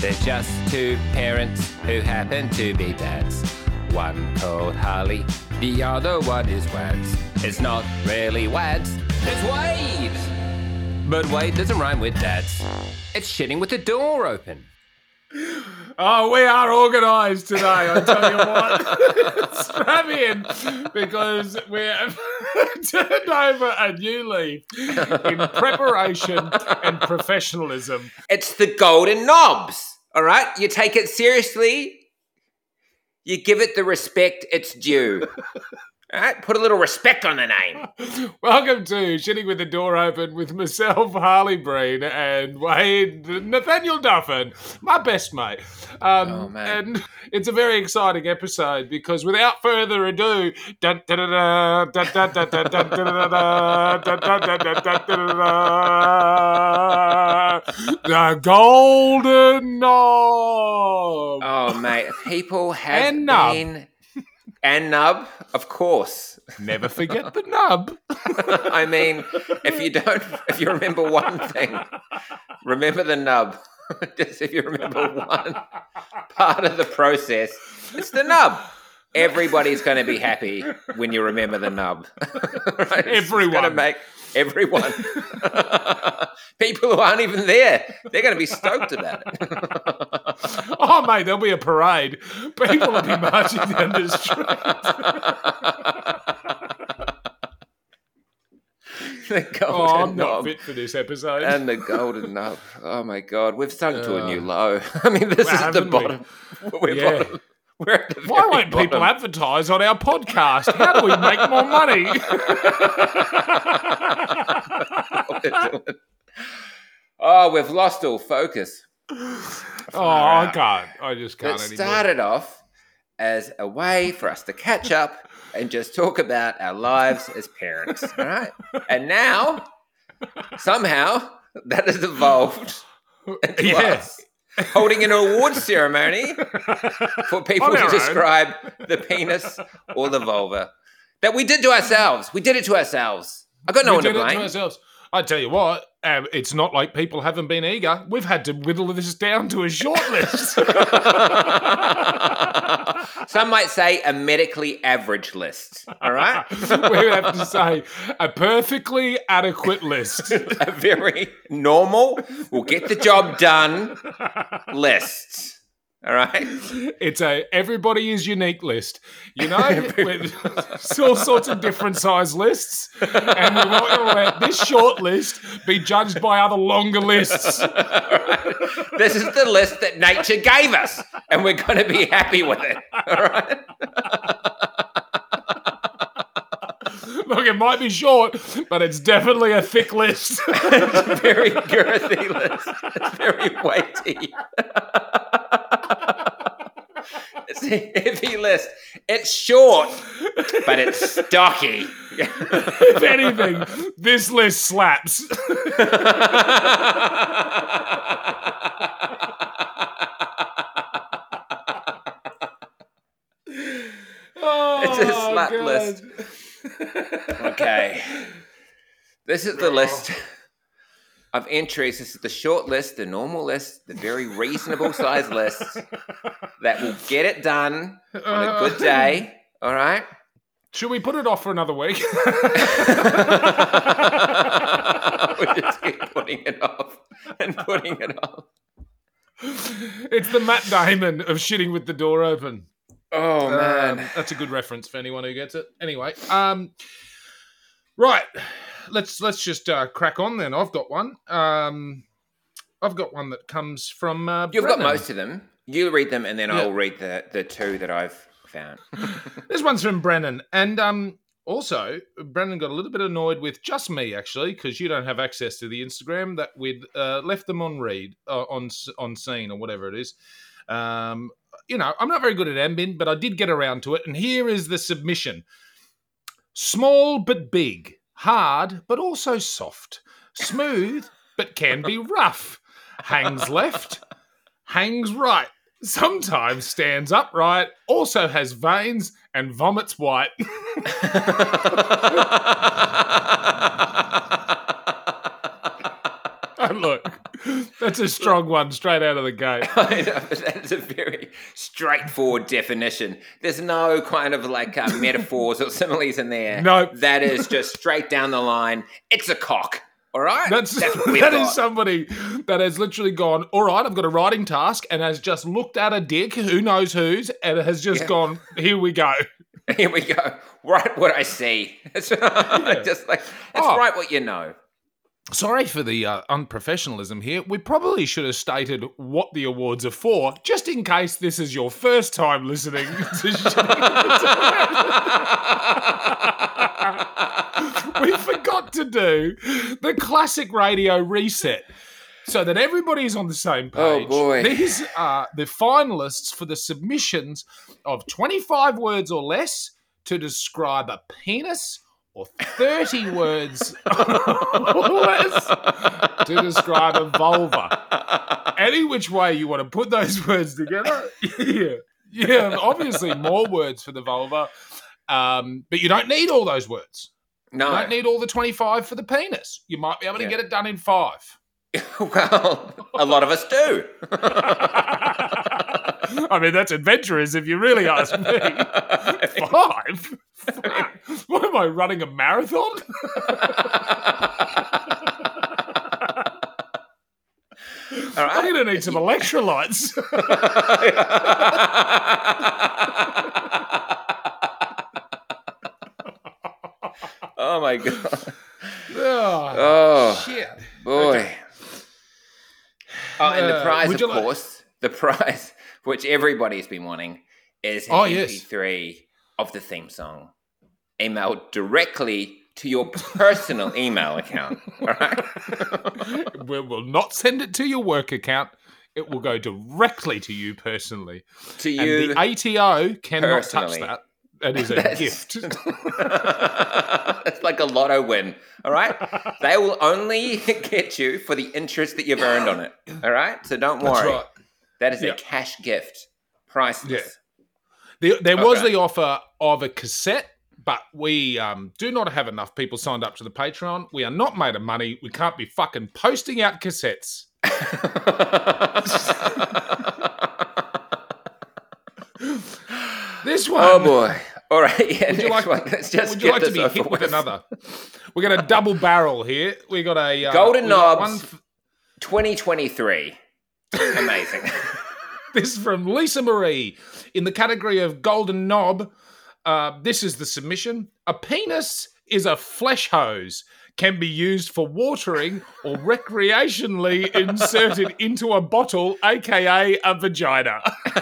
They're just two parents who happen to be dads. One called Harley, the other one is Wads. It's not really Wads, it's Wade! But Wade doesn't rhyme with dads. It's shitting with the door open. Oh, we are organised today, I tell you what. Strap in because we're turned over a new leaf in preparation and professionalism. It's the golden knobs, all right? You take it seriously, you give it the respect it's due. All right, put a little respect on the name. Welcome to Shitting with the Door Open with myself, Harley Breen, and Wade Nathaniel Duffin, my best mate. Um, oh, and it's a very exciting episode because without further ado, the Golden Knob. Oh, mate, people have Enough. been and nub, of course. Never forget the nub. I mean, if you don't, if you remember one thing, remember the nub. Just if you remember one part of the process, it's the nub. Everybody's going to be happy when you remember the nub. right? It's going to Everyone. make everyone. People who aren't even there, they're going to be stoked about it. Oh, mate, there'll be a parade. People will be marching down the street. the golden Oh, I'm not knob. fit for this episode. And the golden nub. Oh my god, we've sunk to a new Uh, low. I mean, this well, is the haven't we? bottom. We're, Yeah. bottom. We're at the Why won't people advertise on our podcast? How do we make more money? what we're doing. Oh, we've lost all focus. oh, I can't. I just can't anymore. started off as a way for us to catch up and just talk about our lives as parents, all right? And now, somehow, that has evolved Yes. us holding an award ceremony for people to own. describe the penis or the vulva that we did to ourselves. We did it to ourselves. I got no we one to did it to ourselves. I tell you what, um, it's not like people haven't been eager. We've had to whittle this down to a short list. Some might say a medically average list. All right, we would have to say a perfectly adequate list. a very normal, will get the job done list. All right, It's a everybody is unique list, you know, with all sorts of different size lists, and we want to let this short list be judged by other longer lists. this is the list that nature gave us, and we're going to be happy with it. All right. Look, it might be short, but it's definitely a thick list. It's a very girthy list. It's very weighty. it's a heavy list. It's short, but it's stocky. if anything, this list slaps. It's a Oh, slap God. list. Okay. This is the list of entries. This is the short list, the normal list, the very reasonable size list that will get it done on a good uh. day. All right. Should we put it off for another week? we just keep putting it off and putting it off. it's the Matt Damon of shitting with the door open. Oh man. Um, that's a good reference for anyone who gets it. Anyway, um, right, let's let's just uh, crack on then. I've got one. Um, I've got one that comes from. Uh, You've got most of them. You read them, and then Yeah. I'll read the the two that I've found. This one's from Brennan, and um, also Brennan got a little bit annoyed with just me actually because you don't have access to the Instagram that we'd uh, left them on read uh, on on seen or whatever it is. Um, you know, I'm not very good at ambin, but I did get around to it, and here is the submission: small but big, hard but also soft, smooth but can be rough, hangs left, hangs right. Sometimes stands upright, also has veins, and vomits white. And look, That's a strong one straight out of the gate. I know, but that's a very straightforward definition. There's no kind of like uh, metaphors or similes in there. No. That is just straight down the line. It's a cock. All write? That's, what we've that is somebody that has literally gone, all right, I've got a writing task and has just looked at a dick, who knows whose, and has just Yeah. gone, here we go. Here we go. Write what I see. It's just like, it's Oh. right what you know. Sorry for the uh, unprofessionalism here. We probably should have stated what the awards are for, just in case this is your first time listening to we forgot to do the classic radio reset so that everybody's on the same Oh, page. boy. These are the finalists for the submissions of 25 words or less to describe a penis or 30 words or less to describe a vulva. Any which way you want to put those words together, yeah. Yeah, obviously more words for the vulva. Um, but you don't need all those words. No, you don't need all the 25 for the penis. You might be able to Yeah. get it done in five. well, a lot of us do. I mean, that's adventurous if you really ask me. Five? what am I running a marathon? All I'm going to need some electrolytes. oh my god. oh, Oh shit. boy. Oh, and the Uh, prize, would of like- course, the prize which everybody's been wanting is an Oh, yes. MP3 of the theme song, emailed directly to your personal email account. All right. we will not send it to your work account. It will go directly to you personally. to And you. the ATO cannot touch that. That is a That's- gift. it's like a lotto win. All right. They will only get you for the interest that you've earned on it. All right. So don't That's worry. right. That is Yeah. a cash gift. Priceless. There, there was the offer of a cassette, but we um, do not have enough people signed up to the Patreon. We are not made of money. We can't be fucking posting out cassettes. This one. oh boy. All right. Yeah. Would you like- one. Let's just Would you like to be hit with with. another? We're going to double barrel here. We got a uh, Golden Knobs. f- 2023. Amazing. This is from Lisa Marie in the category of Golden Knob. Uh, this is the submission. A penis is a flesh hose, can be used for watering or recreationally inserted into a bottle, aka a vagina.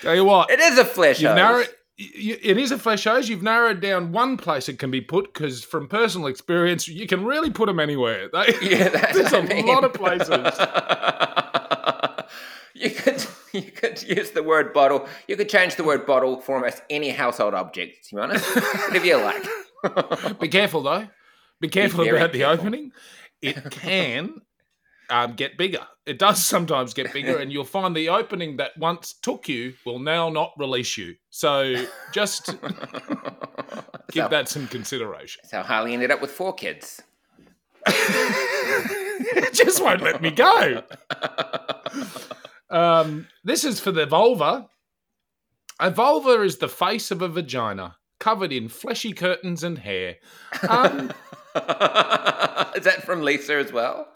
Tell you what, it is a flesh hose. y- it is a flesh hose. You've narrowed down one place it can be put because, from personal experience, you can really put them anywhere. They, Yeah, that's there's a mean. lot of places. you could you could use the word bottle. You could change the word bottle for almost any household object. To be honest, whatever you like. Be careful though. Be careful very about the opening. It can um, get bigger. It does sometimes get bigger, and you'll find the opening that once took you will now not release you. So just give so, that some consideration. So Harley ended up with four kids. it just won't let me go. Um, this is for the vulva. A vulva is the face of a vagina, covered in fleshy curtains and hair. Um, is that from Lisa as well?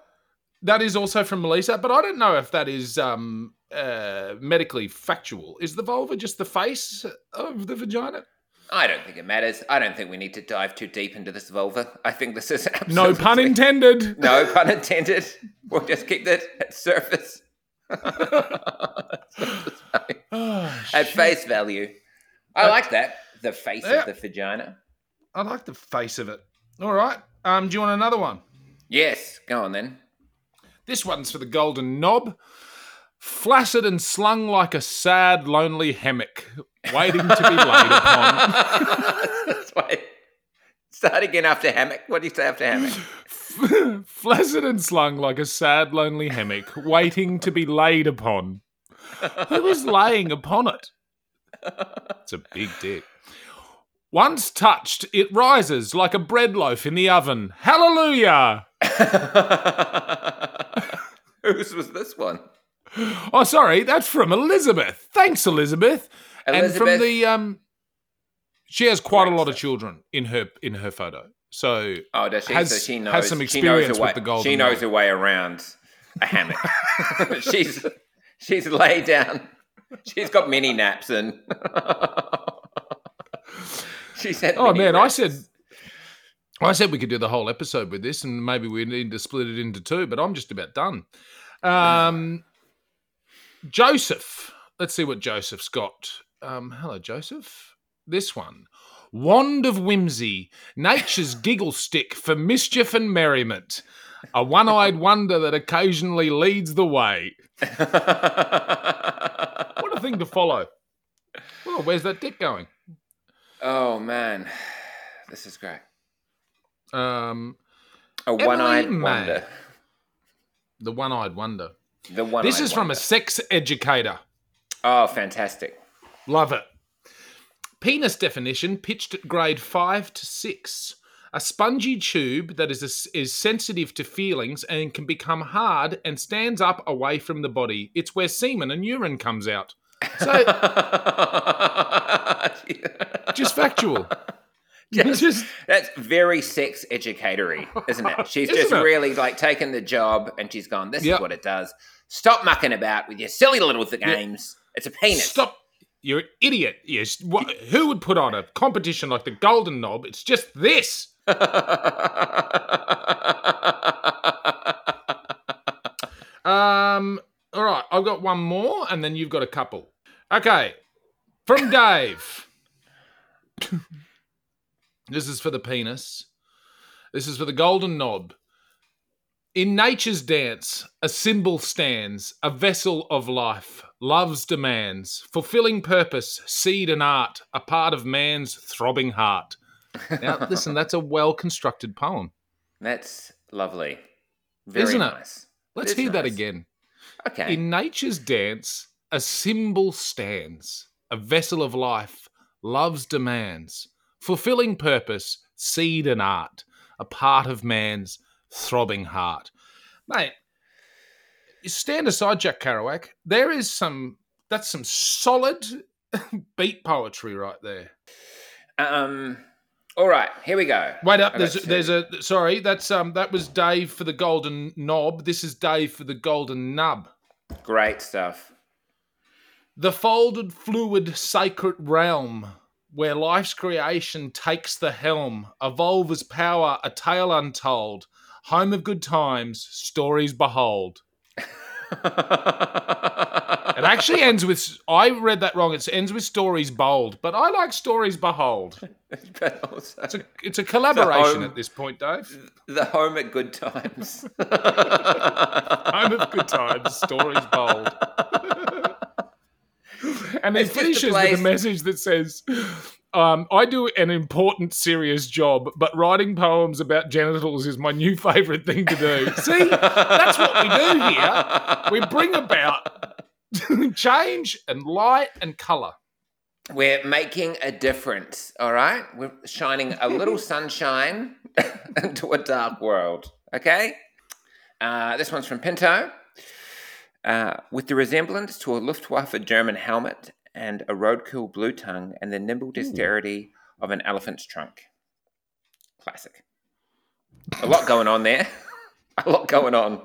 That is also from Melissa, but I don't know if that is um, uh, medically factual. Is the vulva just the face of the vagina? I don't think it matters. I don't think we need to dive too deep into this vulva. I think this is No pun intended. No pun intended. We'll just keep that at surface. Oh, at face value. I Uh, like that. The face yeah. of the vagina. I like the face of it. All right. Um, do you want another one? Yes, go on then. This one's for the golden knob. Flaccid and slung like a sad, lonely hammock, waiting to be laid upon. That's why. Start again after hammock. What do you say after hammock? Flaccid and slung like a sad, lonely hammock, waiting to be laid upon. Who is laying upon it? It's a big dick. Once touched, it rises like a bread loaf in the oven. Hallelujah! Whose was this one? Oh, sorry, that's from Elizabeth. Thanks, Elizabeth. And from the um, she has quite a lot of children in her in her photo. So Oh, does she? has- so she knows. has some she experience with way, the golden She knows her way around a hammock. she's she's laid down. She's got mini naps and. she said. Oh man, I said I said we could do the whole episode with this, and maybe we need to split it into two. But I'm just about done. Um, Joseph, let's see what Joseph's got. Um, hello, Joseph. This one, wand of whimsy, nature's giggle stick for mischief and merriment, a one-eyed wonder that occasionally leads the way. What a thing to follow. Well, where's that dick going? oh man, this is great. Um, A one-eyed Emily May. wonder. the one-eyed wonder. The one. This is from a sex educator. Oh, fantastic! Love it. Penis definition pitched at grade 5 to 6. A spongy tube that is, is sensitive to feelings and can become hard and stands up away from the body. It's where semen and urine comes out. So, just factual. Just- Just- That's very sex educatory, isn't it? She's Isn't just it? really like taken the job and she's gone, this Yep. is what it does. Stop mucking about with your silly little th- games. It's a penis. Stop. You're an idiot. Yes. What, who would put on a competition like the Golden Knob? It's just this. Um. All right, I've got one more, and then you've got a couple. Okay, from Dave. This is for the penis. This is for the golden knob. In nature's dance, a symbol stands, a vessel of life, love's demands, fulfilling purpose, seed and art, a part of man's throbbing heart. Now, listen, that's a well constructed poem. That's lovely. Very Isn't it? Let's is hear that again. Okay. In nature's dance, a symbol stands, a vessel of life, love's demands, fulfilling purpose, seed and art, a part of man's throbbing heart. Mate, stand aside, Jack Kerouac. There is some, that's some solid beat poetry right there. um, all right, here we go. Wait up, there's there's a sorry, that's um that was Dave for the golden knob. This is Dave for the golden nub. Great stuff. The folded, fluid, sacred realm where life's creation takes the helm, evolve as power, a tale untold, home of good times, stories behold. It actually ends with, I read that wrong, it ends with stories bold, but I like stories behold. also It's a, it's a collaboration home- at this point, Dave. the home at good times. Home of good times, stories bold. and it finishes with a message that says, um, I do an important, serious job, but writing poems about genitals is my new favourite thing to do. See, that's what we do here. We bring about change and light and colour. We're making a difference, all right? We're shining a little sunshine into a dark world, okay? Uh, this one's from Pinto. Uh, with the resemblance to a Luftwaffe German helmet and a roadkill blue tongue and the nimble dexterity of an elephant's trunk. Classic. A lot going on there. a lot going on.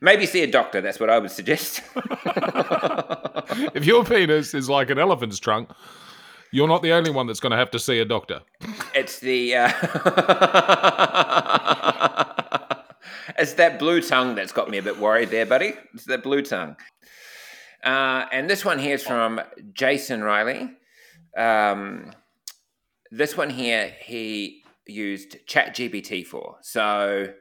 Maybe see a doctor, that's what I would suggest. If your penis is like an elephant's trunk, you're not the only one that's going to have to see a doctor. It's the uh, it's that blue tongue that's got me a bit worried there, buddy. It's that blue tongue. Uh, and this one here is from Jason Riley. Um, this one here he used ChatGPT for. So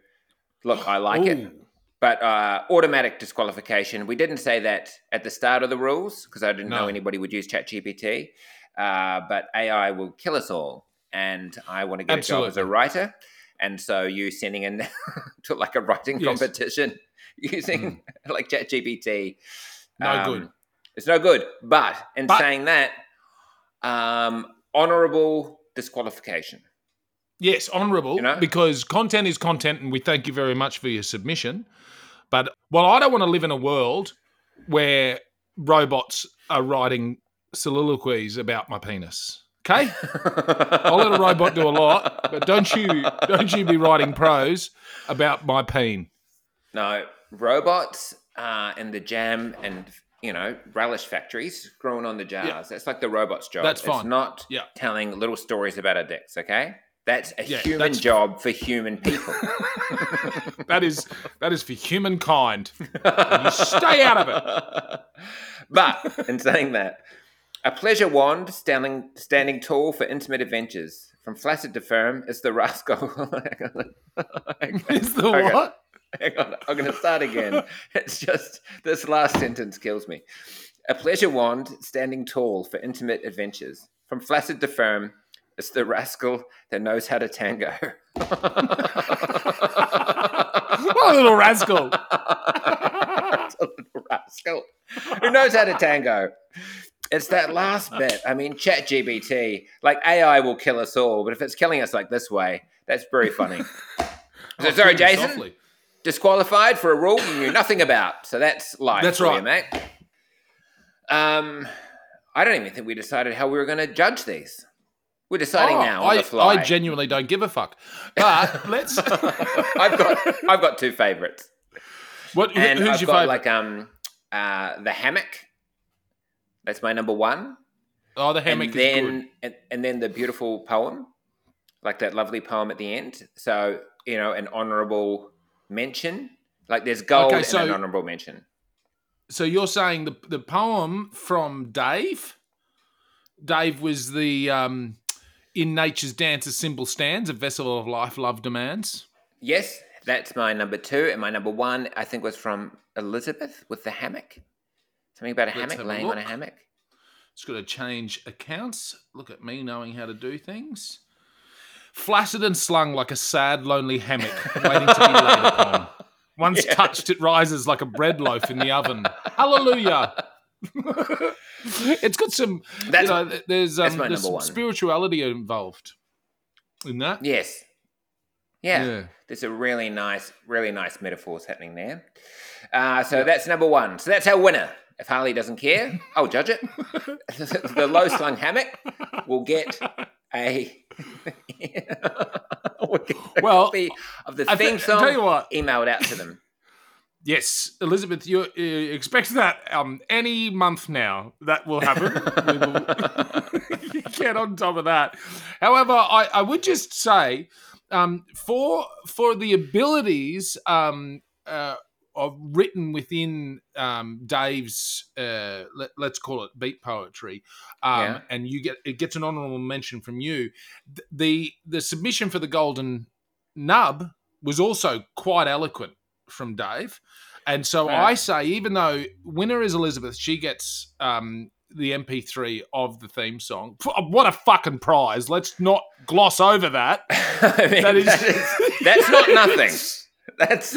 look, I like it. But uh, automatic disqualification. We didn't say that at the start of the rules because I didn't know anybody would use ChatGPT. Uh, but AI will kill us all, and I want to get a job as a writer. And so you sending in to like a writing Yes. competition using like ChatGPT. No good. It's no good. But in But- saying that, um, honorable disqualification. Yes, honourable, You know? because content is content, and we thank you very much for your submission. But well, I don't want to live in a world where robots are writing soliloquies about my penis. Okay, I'll let a robot do a lot, but don't you don't you be writing prose about my peen. No, robots uh, in the jam and you know relish factories growing on the jars. That's like the robot's job. That's fine. It's not Yeah. telling little stories about our dicks. Okay, that's a Yeah, human that's- job for human people. That is that is for humankind. You stay out of it. but in saying that, a pleasure wand standing standing tall for intimate adventures. From flaccid to firm is the rascal. Is the Okay. what? Hang on, I'm going to start again. It's just this last sentence kills me. A pleasure wand standing tall for intimate adventures. From flaccid to firm, it's the rascal that knows how to tango. What a little rascal. A little rascal who knows how to tango. It's that last bit. I mean, Chat GBT, like AI will kill us all, but if it's killing us like this way, that's very funny. So, sorry, Jason. softly. Disqualified for a rule you knew nothing about. So that's life. That's for you, right. mate. Um, I don't even think we decided how we were going to judge these. We're deciding Oh, now on I, the fly. I genuinely don't give a fuck. But let's. I've got I've got two favorites, what? who- and who's I've your got favorite? like um uh the hammock. That's my number one. oh, the hammock and is good. then and, and then the beautiful poem, like that lovely poem at the end. So you know, an honourable mention. Like there's gold Okay, and so- an honourable mention. So you're saying the the poem from Dave? Dave was the um, in nature's dance a symbol stands, a vessel of life love demands. Yes, that's my number two, and my number one I think was from Elizabeth with the hammock. Something about a Let's hammock, have a laying on a hammock. It's got to change accounts. Look at me knowing how to do things. Flaccid and slung like a sad, lonely hammock, waiting to be laid upon. Once Yeah. touched, it rises like a bread loaf in the oven. Hallelujah! it's got some. That's you know, th- there's um, there's some spirituality involved in that. yes, yeah. There's a really nice, really nice metaphors happening there. Uh, so that's number one. So that's our winner. If Harley doesn't care, I'll judge it. the low slung hammock will get a. will get a Well, copy of the I theme song tell you what. emailed out to them. Yes, Elizabeth, you uh, expect that um, any month now. That will happen. Will get on top of that. However, I, I would just say um, for for the abilities um, uh, of written within um, Dave's uh, let, let's call it beat poetry, um, Yeah. and you get it gets an honourable mention from you. Th- the The submission for the golden nub was also quite eloquent from Dave. And so. I say, even though winner is Elizabeth, she gets um, the MP3 of the theme song. What a fucking prize! Let's not gloss over that. I mean, That is- that is- that's not nothing. That's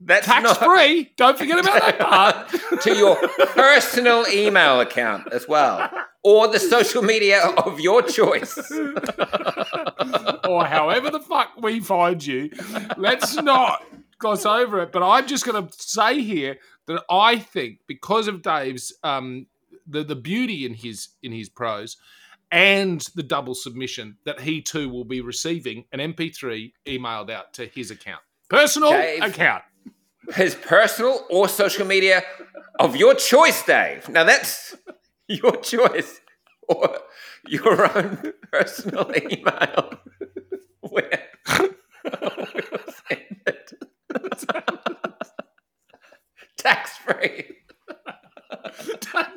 that's Tax not free. Don't forget about that part. to your personal email account as well, or the social media of your choice. or however the fuck we find you. Let's not gloss over it. But I'm just going to say here that I think because of Dave's um, the the beauty in his in his prose and the double submission that he too will be receiving an MP3 emailed out to his account, personal Dave. account. His personal or social media of your choice, Dave. Now that's your choice, or your own personal email. Where we'll send it. Tax free.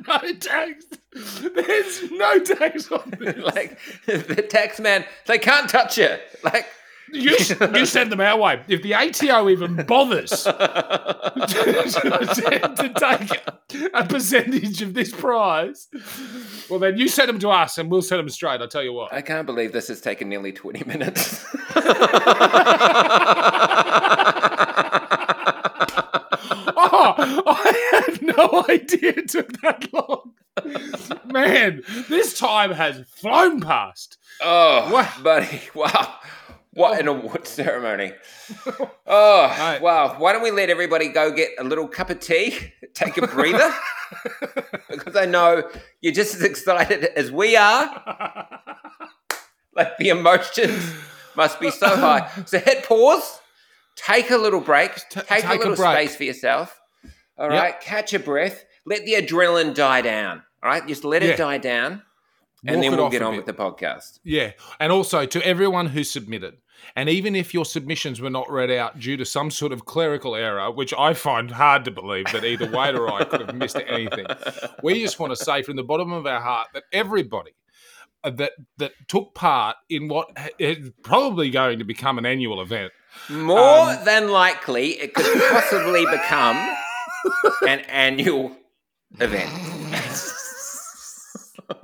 no tax. There's no tax on this. like the tax man, they can't touch it. Like You, you send them our way. If the ATO even bothers to, to take a percentage of this prize, well, then you send them to us and we'll send them straight. I'll tell you what. I can't believe this has taken nearly 20 minutes. Oh, I had no idea it took that long. Man, this time has flown past. Oh, What? buddy! Wow, what oh. an award ceremony! Oh, Right. wow! Why don't we let everybody go get a little cup of tea, take a breather, because I know you're just as excited as we are. Like the emotions must be so high. So hit pause, take a little break, Ta- take, take a a little break. space for yourself. All Yep. right, catch a breath, let the adrenaline die down. All right, just let Yeah. it die down, and then we'll get on bit. with the podcast. Yeah. And also to everyone who submitted, and even if your submissions were not read out due to some sort of clerical error, which I find hard to believe that either Wade or I could have missed anything, we just want to say from the bottom of our heart that everybody that that took part in what is probably going to become an annual event. More Um, than likely, it could possibly become an annual event.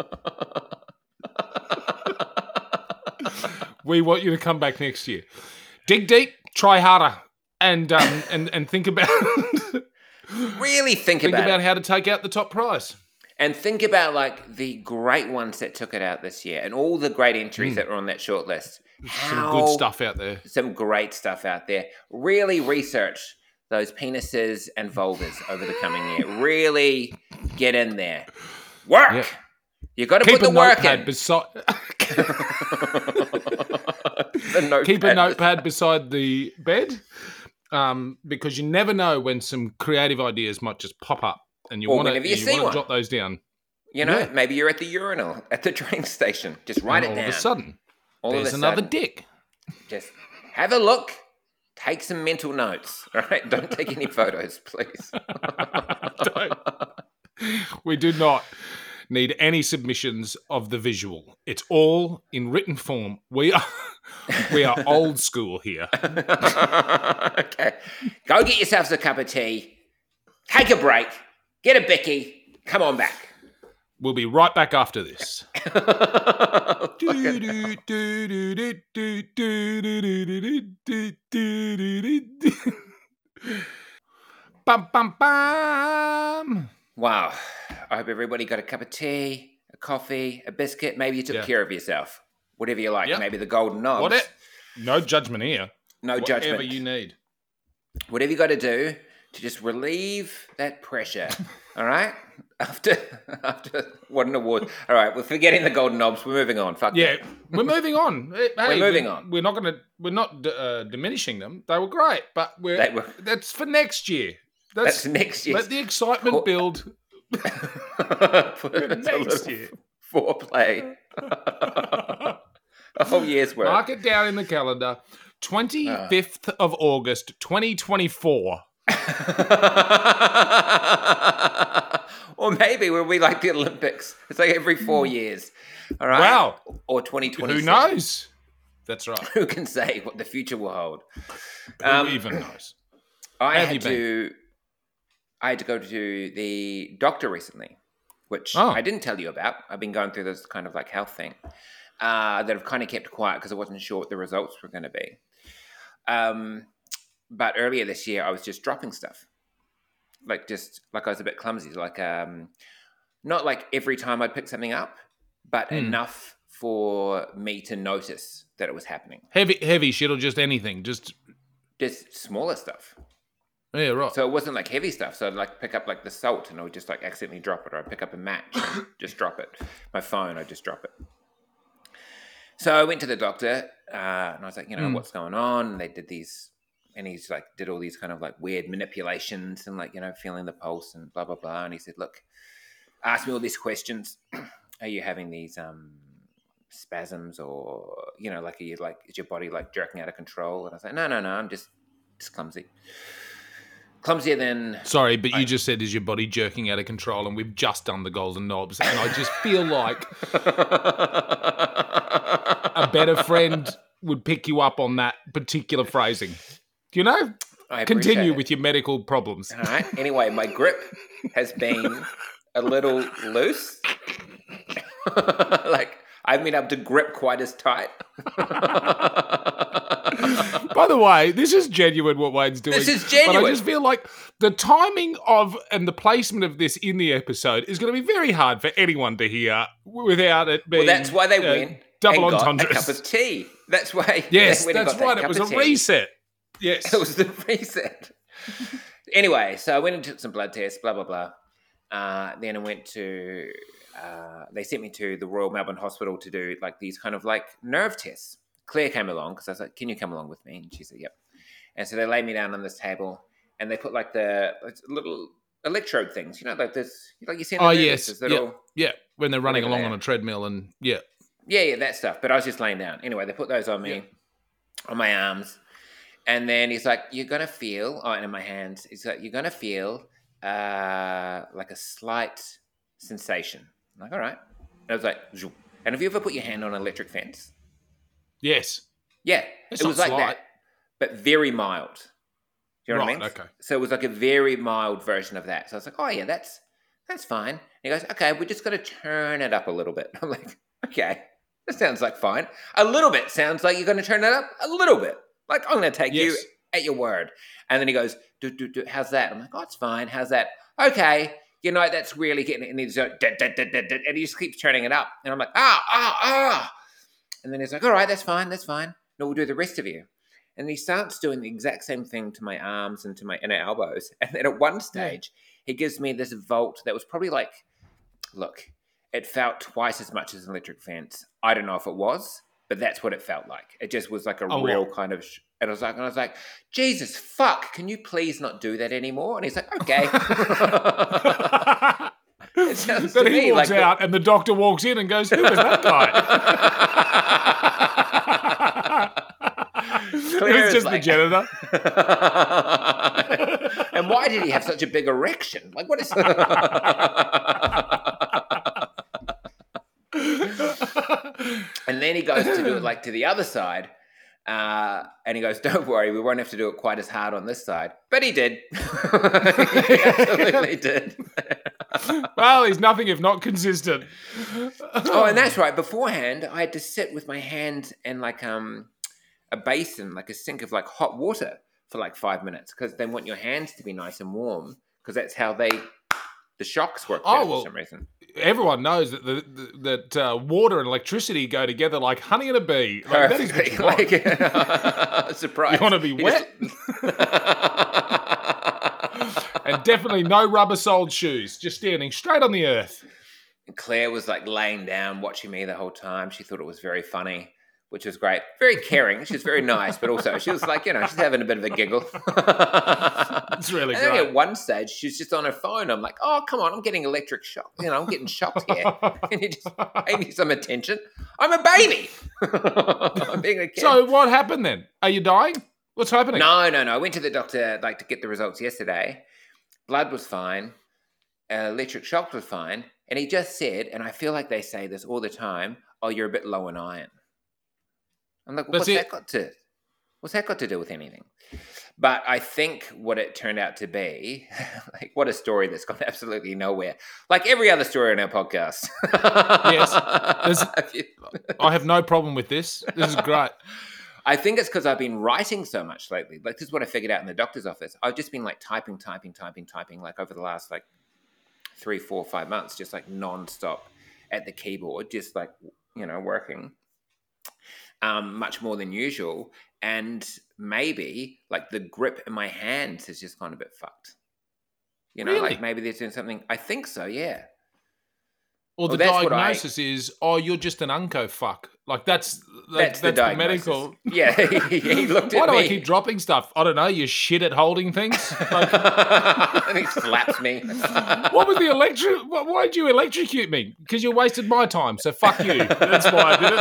We want you to come back next year. Dig deep, try harder, and um, and and think about really think, think about, about how to take out the top prize. And think about like the great ones that took it out this year and all the great entries Mm. that were on that short list. Some good stuff out there. Some great stuff out there. Really research those penises and vulvas over the coming year. Really get in there. Work. Yeah. You got to put the work in. beside. The keep a notepad beside the bed, um, because you never know when some creative ideas might just pop up, and you want to you you want to jot those down. You know, Yeah. maybe you're at the urinal at the train station. Just write and it all down. of a sudden, all there's another sudden, dick. just have a look. Take some mental notes. All right, don't take any photos, please. Don't. we do not need any submissions of the visual. It's all in written form. We are we are old school here. okay, go get yourselves a cup of tea. Take a break. Get a bicky. Come on back. We'll be right back after this. Bum bum bum. wow. I hope everybody got a cup of tea, a coffee, a biscuit. Maybe you took Yeah. care of yourself. Whatever you like. Yeah. Maybe the golden knobs. What it? No judgment here. No Whatever judgment. Whatever you need. whatever you got to do to just relieve that pressure. all right. After after what an award. All right, we're forgetting the golden knobs. We're moving on. Fuck Yeah, we're moving on. Hey, We're moving we- on. We're not going to. We're not uh, diminishing them. They were great, but we're were- that's for next year. That's That's, next year. let the excitement build next year. foreplay. a whole year's work. Mark it down in the calendar. Twenty fifth of August, twenty twenty four. or maybe we'll be like the Olympics. It's like every four years. All right. Wow. Or 2020. Who knows? That's right. Who can say what the future will hold? Who Um, even knows? I have had you been? I had to go to the doctor recently, which Oh. I didn't tell you about. I've been going through this kind of like health thing uh, that I've kind of kept quiet because I wasn't sure what the results were going to be. Um, but earlier this year, I was just dropping stuff, like just like I was a bit clumsy, like um, not like every time I'd pick something up, but Hmm. enough for me to notice that it was happening. Heavy, heavy shit or just anything? Just Just smaller stuff. Yeah, right. So it wasn't like heavy stuff. So I'd like pick up like the salt and I would just like accidentally drop it, or I'd pick up a match and just drop it. My phone, I'd just drop it. So I went to the doctor uh, and I was like, you know, Mm. what's going on? And they did these, and he's like, did all these kind of like weird manipulations and like, you know, feeling the pulse and blah, blah, blah. And he said, look, ask me all these questions. Are you having these um, spasms or, you know, like, are you like, is your body like jerking out of control? And I was like, no, no, no, I'm just, just clumsy. Clumsier than Sorry, but you just said is your body jerking out of control, and we've just done the golden knobs, and I just feel like a better friend would pick you up on that particular phrasing. Do You know, I continue it. with your medical problems. All right. Anyway, my grip has been a little loose. like I haven't been able to grip quite as tight. By the way, this is genuine what Wade's doing. This is genuine. But. I just feel like the timing of and the placement of this in the episode is going to be very hard for anyone to hear without it being. well, that's why they uh, went Double and got a cup of tea. That's why. Yes, he that's that right. It was a tea. reset. Yes. It was the reset. anyway, so I went and took some blood tests, blah blah blah. Uh, then I went to. Uh, they sent me to the Royal Melbourne Hospital to do like these kind of like nerve tests. Claire came along because I was like, "Can you come along with me?" And she said, "Yep." And so they laid me down on this table, and they put like the little electrode things, you know, like this, like you see. In the Oh, yes. little- yeah, when they're running along on a treadmill and yeah. Yeah, yeah, that stuff. But I was just laying down. Anyway, they put those on me, Yeah. on my arms. And then he's like, You're going to feel, oh, and in my hands, he's like, You're going to feel uh, like a slight sensation. I'm like, All right. And I was like, Zoom. And have you ever put your hand on an electric fence? Yes. Yeah. It's it was like slight. that, but very mild. Do you know right, what I mean? okay. So it was like a very mild version of that. So I was like, oh yeah, that's that's fine. And he goes, okay, we're just got to turn it up a little bit. I'm like, okay, that sounds like fine. A little bit sounds like you're going to turn it up a little bit. Like I'm going to take you at your word. And then he goes, do, do, do, how's that? I'm like, oh, it's fine. How's that? Okay. You know, that's really getting it. And he's like, and he just keeps turning it up. And I'm like, ah, ah, ah. And then he's like, all right, that's fine. That's fine. No, we'll do the rest of you. And he starts doing the exact same thing to my arms and to my inner elbows. And then at one stage, he gives me this vault that was probably like, look, it felt twice as much as an electric fence. I don't know if it was, but that's what it felt like. It just was like a Oh, real wow. kind of. Sh- and I was like, and I was like, Jesus fuck, can you please not do that anymore? And he's like, okay. It sounds then to he me walks like the- out and the doctor walks in and goes, Who was that guy? it was just like- the janitor. and why did he have such a big erection? Like, what is? and then he goes to do it like to the other side, uh, and he goes, "Don't worry, we won't have to do it quite as hard on this side." But he did. he absolutely did. Well, he's nothing if not consistent. Oh, and that's right. Beforehand, I had to sit with my hand in like um a basin, like a sink of like hot water for like five minutes because they want your hands to be nice and warm because that's how they the shocks work Oh, well, for some reason. Everyone knows that the, the, that uh, water and electricity go together like honey and a bee. Like, that is what you want. like surprise. You wanna be You wet? and definitely no rubber soled shoes, just standing straight on the earth. And Claire was like laying down watching me the whole time. She thought it was very funny, which was great. Very caring. She's very nice, but also she was like, you know, she's having a bit of a giggle. It's really and then great. at one stage, she's just on her phone. I'm like, oh, come on, I'm getting electric shock. You know, I'm getting shocked here. Can you just pay me some attention? I'm a baby. I'm being a kid. so what happened then? Are you dying? What's happening? No, no, no. I went to the doctor like to get the results yesterday. Blood was fine. Uh, electric shock was fine. And he just said, and I feel like they say this all the time, oh, you're a bit low in iron. I'm like, well, what's it. that got to what's that got to do with anything? But I think what it turned out to be, like what a story that's gone absolutely nowhere. Like every other story on our podcast. Yes. I have no problem with this. This is great. I think it's because I've been writing so much lately. Like this is what I figured out in the doctor's office. I've just been like typing, typing, typing, typing, like over the last like three, four, five months, just like nonstop at the keyboard, just like you know, working um, much more than usual. And maybe like the grip in my hands has just gone a bit fucked. You know, Really? like maybe they're doing something. I think so. Yeah. Or Well, the what I- diagnosis is, oh, you're just an unco fuck. Like that's That's, that's, the that's the, medical. Yeah, he, he looked at me. Why do me. I keep dropping stuff? I don't know. You're shit at holding things. Like, and he slaps me. what was the electric? Why why'd you electrocute me? Because you wasted my time. So fuck you. That's why I did it.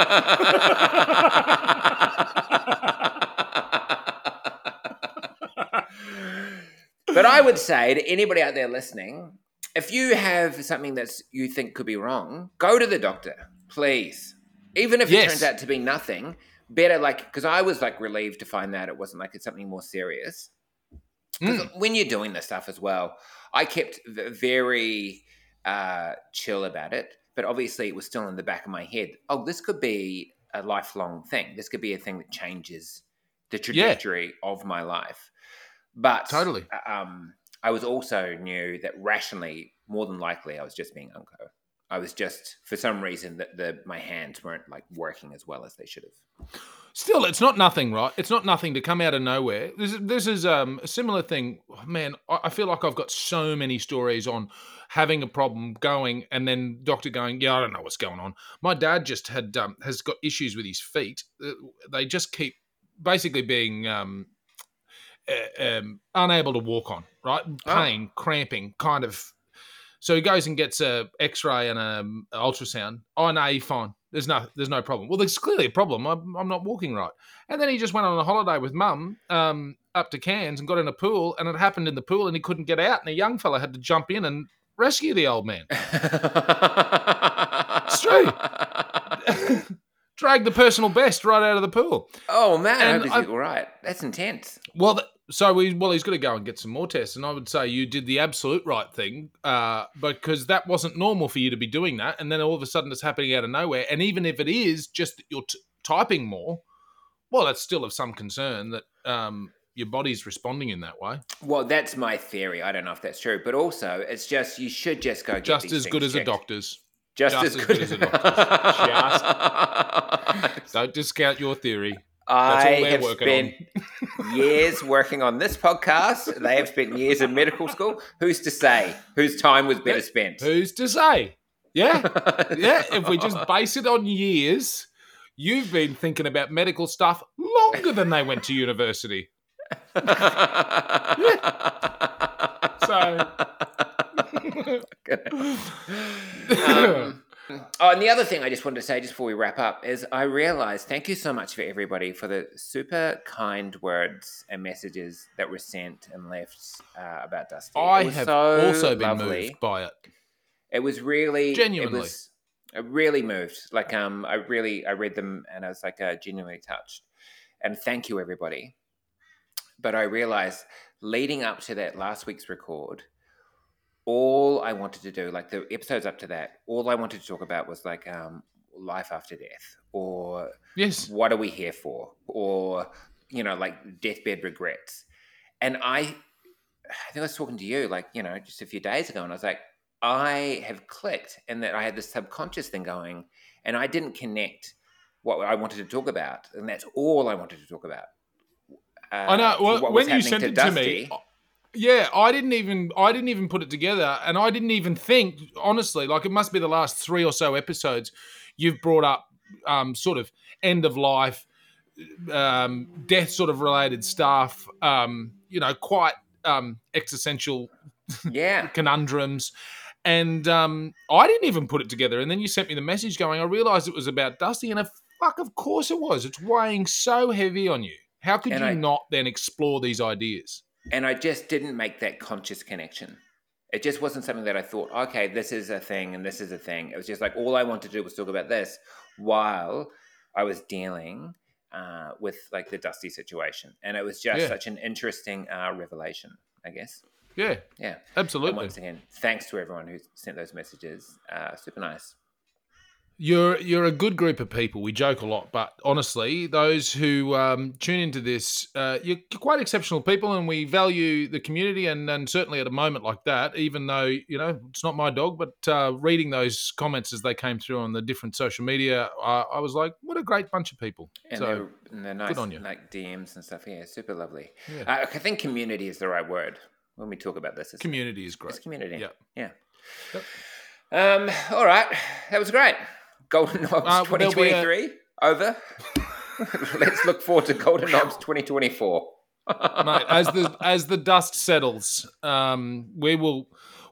but I would say to anybody out there listening, if you have something that's you think could be wrong, go to the doctor, please. Even if it turns out to be nothing, better like because I was like relieved to find that it wasn't like it's something more serious Mm. when you're doing this stuff as well, I kept very uh, chill about it, but obviously it was still in the back of my head. Oh, this could be a lifelong thing. This could be a thing that changes the trajectory of my life. But Totally. um, I was also knew that rationally, more than likely, I was just being unco. I was just for some reason that the my hands weren't like working as well as they should have. Still, it's not nothing, right? It's not nothing to come out of nowhere. This is, this is um, a similar thing. Man, I feel like I've got so many stories on having a problem going and then doctor going, yeah, I don't know what's going on. My dad just had um, has got issues with his feet. Uh, They just keep basically being um, uh, um, unable to walk on, right? Pain, cramping, kind of. So he goes and gets a X-ray and a um, ultrasound. Oh no, you're fine. There's no, there's no problem. Well, there's clearly a problem. I'm, I'm not walking right. And then he just went on a holiday with mum um, up to Cairns and got in a pool, and it happened in the pool, and he couldn't get out, and a young fella had to jump in and rescue the old man. it's true. Drag the personal best right out of the pool. Oh man, I hope he's I- all right. That's intense. Well, so we well, he's got to go and get some more tests, and I would say you did the absolute right thing, uh, because that wasn't normal for you to be doing that, and then all of a sudden it's happening out of nowhere. And even if it is just that you're t- typing more, well, that's still of some concern that um, your body's responding in that way. Well, that's my theory. I don't know if that's true, but also it's just you should just go get Just as good as a doctor's. Just, just as as good, good as a doctor's. Don't discount your theory. I have spent years working on this podcast. They have spent years in medical school. Who's to say whose time was better spent? Who's to say? Yeah, yeah. If we just base it on years, you've been thinking about medical stuff longer than they went to university. So, Um, oh, and the other thing I just wanted to say just before we wrap up is I realized thank you so much for everybody for the super kind words and messages that were sent and left uh, about Dusty. I have so also been lovely. moved by it. It was really Genuinely. It was it really moved. Like um, I really I read them and I was like uh, genuinely touched. And thank you everybody. But I realized leading up to that last week's record, all I wanted to do, like the episodes up to that, all I wanted to talk about was like um, life after death, or Yes. what are we here for, or you know, like deathbed regrets. And I, I think I was talking to you, like you know, just a few days ago, and I was like, I have clicked, and that I had this subconscious thing going, and I didn't connect what I wanted to talk about, and that's all I wanted to talk about. Uh, I know. Well, what was when you sent it Dusty. to me, yeah, I didn't even I didn't even put it together, and I didn't even think honestly. Like it must be the last three or so episodes you've brought up, um, sort of end of life, um, death sort of related stuff. Um, you know, quite um, existential yeah, conundrums. And um, I didn't even put it together. And then you sent me the message going, I realized it was about Dusty. And a fuck, of course it was. It's weighing so heavy on you. How could And you I- not then explore these ideas? And I just didn't make that conscious connection. It just wasn't something that I thought, okay, this is a thing and this is a thing. It was just like all I wanted to do was talk about this while I was dealing uh, with like the Dusty situation, and it was just Yeah. such an interesting uh, revelation, I guess. Yeah, Yeah. And absolutely. once again, thanks to everyone who sent those messages. Uh, super nice. You're you're a good group of people. We joke a lot, but honestly, those who um, tune into this, uh, you're quite exceptional people, and we value the community. And, and certainly at a moment like that, even though you know it's not my dog, but uh, reading those comments as they came through on the different social media, uh, I was like, what a great bunch of people. And, so they're, and they're nice, on you. like DMs and stuff. Yeah, super lovely. Yeah. Uh, I think community is the right word when we talk about this. Community is great. it's community. Yep. Yeah. Yep. Um, all right. That was great. Golden Knobs Uh, be a- 2023 over. Let's look forward to Golden Knobs 2024. Mate, as the as the dust settles, um, we will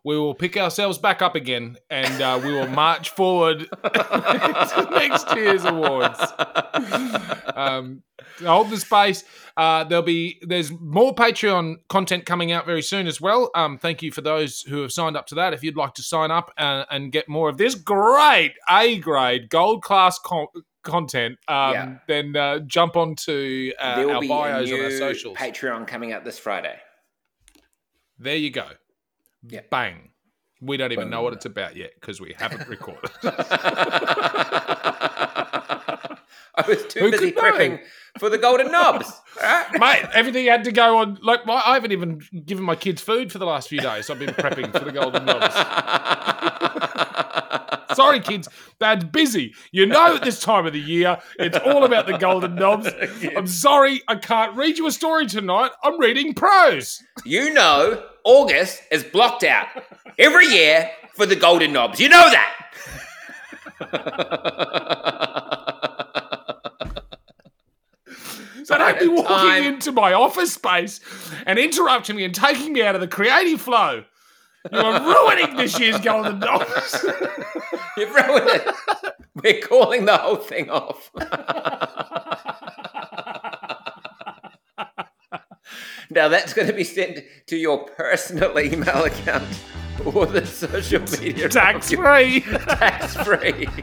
we will pick ourselves back up again, and uh, we will march forward to next year's awards. Um, hold the space. Uh, there'll be there's more Patreon content coming out very soon as well. Um, thank you for those who have signed up to that. If you'd like to sign up and, and get more of this great A grade gold class con- content, um, Yeah. then uh, jump onto uh, our bios on our new socials. Patreon coming out this Friday. There you go. Yeah. Bang. We don't even know what it's about yet because we haven't recorded. I was too Who busy prepping for the Golden Knobs. Alright? Mate, everything had to go on. Like, I haven't even given my kids food for the last few days. I've been prepping for the Golden Knobs. Sorry, kids, Dad's busy. You know, at this time of the year, it's all about the golden knobs. I'm sorry, I can't read you a story tonight. I'm reading prose. You know, August is blocked out every year for the golden knobs. You know that. So don't be walking Time. into my office space and interrupting me and taking me out of the creative flow. You are ruining this year's golden knobs. You've ruined it. We're calling the whole thing off. now that's going to be sent to your personal email account or the social media. Tax free. Tax free.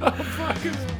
oh, fuck it.